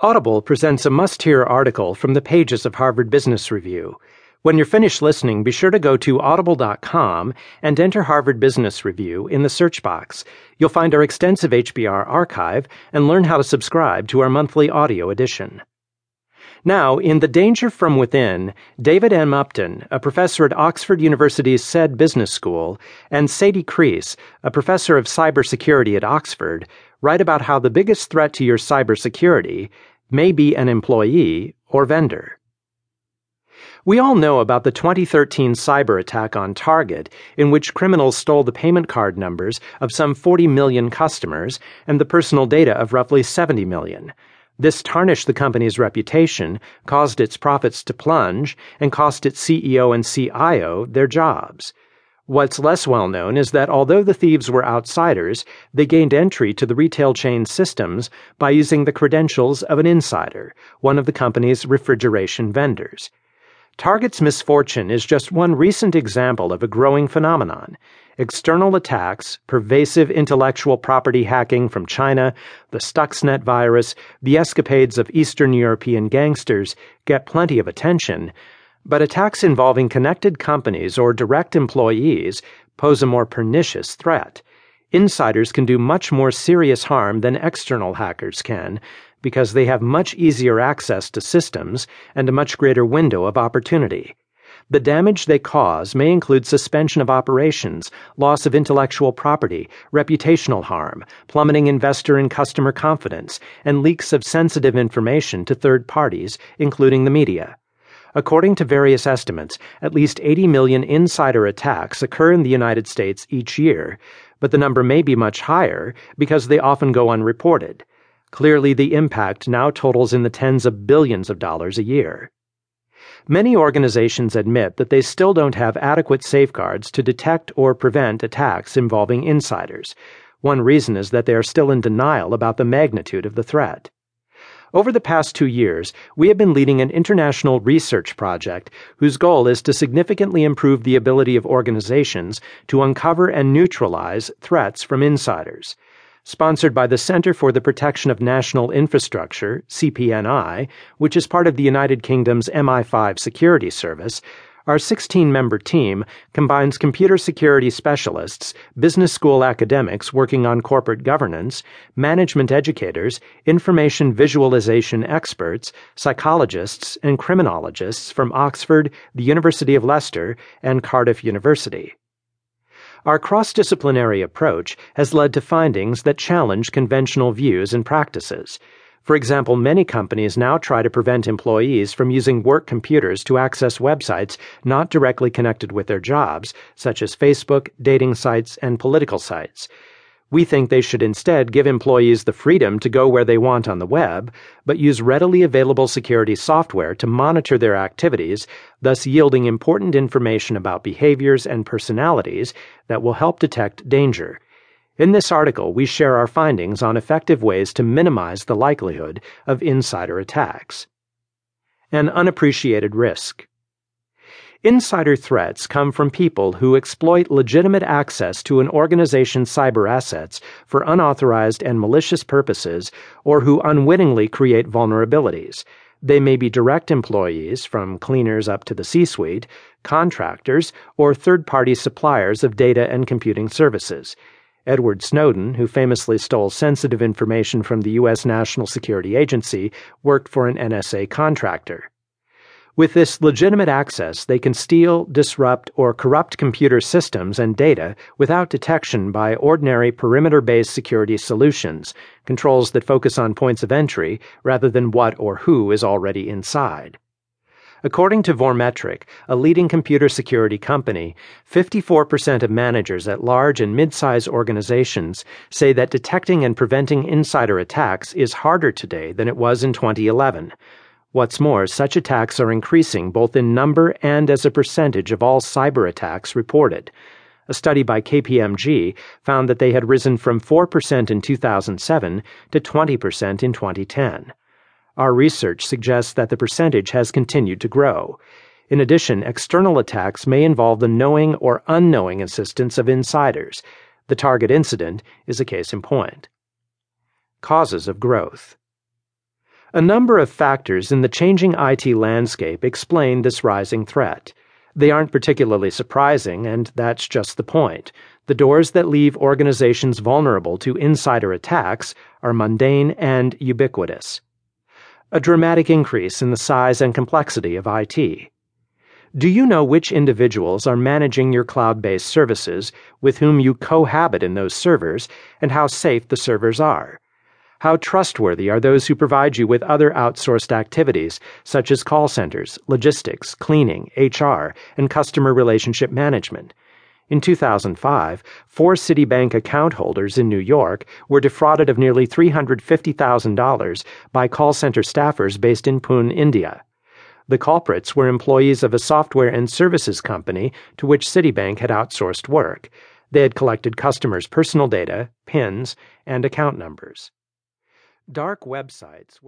Audible presents a must hear article from the pages of Harvard Business Review. When you're finished listening, be sure to go to audible.com and enter Harvard Business Review in the search box. You'll find our extensive HBR archive and learn how to subscribe to our monthly audio edition. Now, in The Danger from Within, David M. Upton, a professor at Oxford University's Said Business School, and Sadie Creese, a professor of cybersecurity at Oxford, write about how the biggest threat to your cybersecurity may be an employee or vendor. We all know about the 2013 cyber attack on Target, in which criminals stole the payment card numbers of some 40 million customers and the personal data of roughly 70 million. This tarnished the company's reputation, caused its profits to plunge, and cost its CEO and CIO their jobs. What's less well known is that although the thieves were outsiders, they gained entry to the retail chain's systems by using the credentials of an insider, one of the company's refrigeration vendors. Target's misfortune is just one recent example of a growing phenomenon. External attacks, pervasive intellectual property hacking from China, the Stuxnet virus, the escapades of Eastern European gangsters get plenty of attention but attacks involving connected companies or direct employees pose a more pernicious threat. Insiders can do much more serious harm than external hackers can because they have much easier access to systems and a much greater window of opportunity. The damage they cause may include suspension of operations, loss of intellectual property, reputational harm, plummeting investor and customer confidence, and leaks of sensitive information to third parties, including the media. According to various estimates, at least 80 million insider attacks occur in the United States each year, but the number may be much higher because they often go unreported. Clearly, the impact now totals in the tens of billions of dollars a year. Many organizations admit that they still don't have adequate safeguards to detect or prevent attacks involving insiders. One reason is that they are still in denial about the magnitude of the threat. Over the past two years, we have been leading an international research project whose goal is to significantly improve the ability of organizations to uncover and neutralize threats from insiders. Sponsored by the Center for the Protection of National Infrastructure, CPNI, which is part of the United Kingdom's MI5 security service, our 16 member team combines computer security specialists, business school academics working on corporate governance, management educators, information visualization experts, psychologists, and criminologists from Oxford, the University of Leicester, and Cardiff University. Our cross disciplinary approach has led to findings that challenge conventional views and practices. For example, many companies now try to prevent employees from using work computers to access websites not directly connected with their jobs, such as Facebook, dating sites, and political sites. We think they should instead give employees the freedom to go where they want on the web, but use readily available security software to monitor their activities, thus yielding important information about behaviors and personalities that will help detect danger. In this article, we share our findings on effective ways to minimize the likelihood of insider attacks. An unappreciated risk. Insider threats come from people who exploit legitimate access to an organization's cyber assets for unauthorized and malicious purposes or who unwittingly create vulnerabilities. They may be direct employees, from cleaners up to the C suite, contractors, or third party suppliers of data and computing services. Edward Snowden, who famously stole sensitive information from the U.S. National Security Agency, worked for an NSA contractor. With this legitimate access, they can steal, disrupt, or corrupt computer systems and data without detection by ordinary perimeter based security solutions, controls that focus on points of entry rather than what or who is already inside. According to Vormetric, a leading computer security company, 54% of managers at large and mid-size organizations say that detecting and preventing insider attacks is harder today than it was in 2011. What's more, such attacks are increasing both in number and as a percentage of all cyber attacks reported. A study by KPMG found that they had risen from 4% in 2007 to 20% in 2010. Our research suggests that the percentage has continued to grow. In addition, external attacks may involve the knowing or unknowing assistance of insiders. The target incident is a case in point. Causes of growth. A number of factors in the changing IT landscape explain this rising threat. They aren't particularly surprising, and that's just the point. The doors that leave organizations vulnerable to insider attacks are mundane and ubiquitous. A dramatic increase in the size and complexity of IT. Do you know which individuals are managing your cloud based services, with whom you cohabit in those servers, and how safe the servers are? How trustworthy are those who provide you with other outsourced activities, such as call centers, logistics, cleaning, HR, and customer relationship management? In 2005, four Citibank account holders in New York were defrauded of nearly $350,000 by call center staffers based in Pune, India. The culprits were employees of a software and services company to which Citibank had outsourced work. They had collected customers' personal data, PINs, and account numbers. Dark websites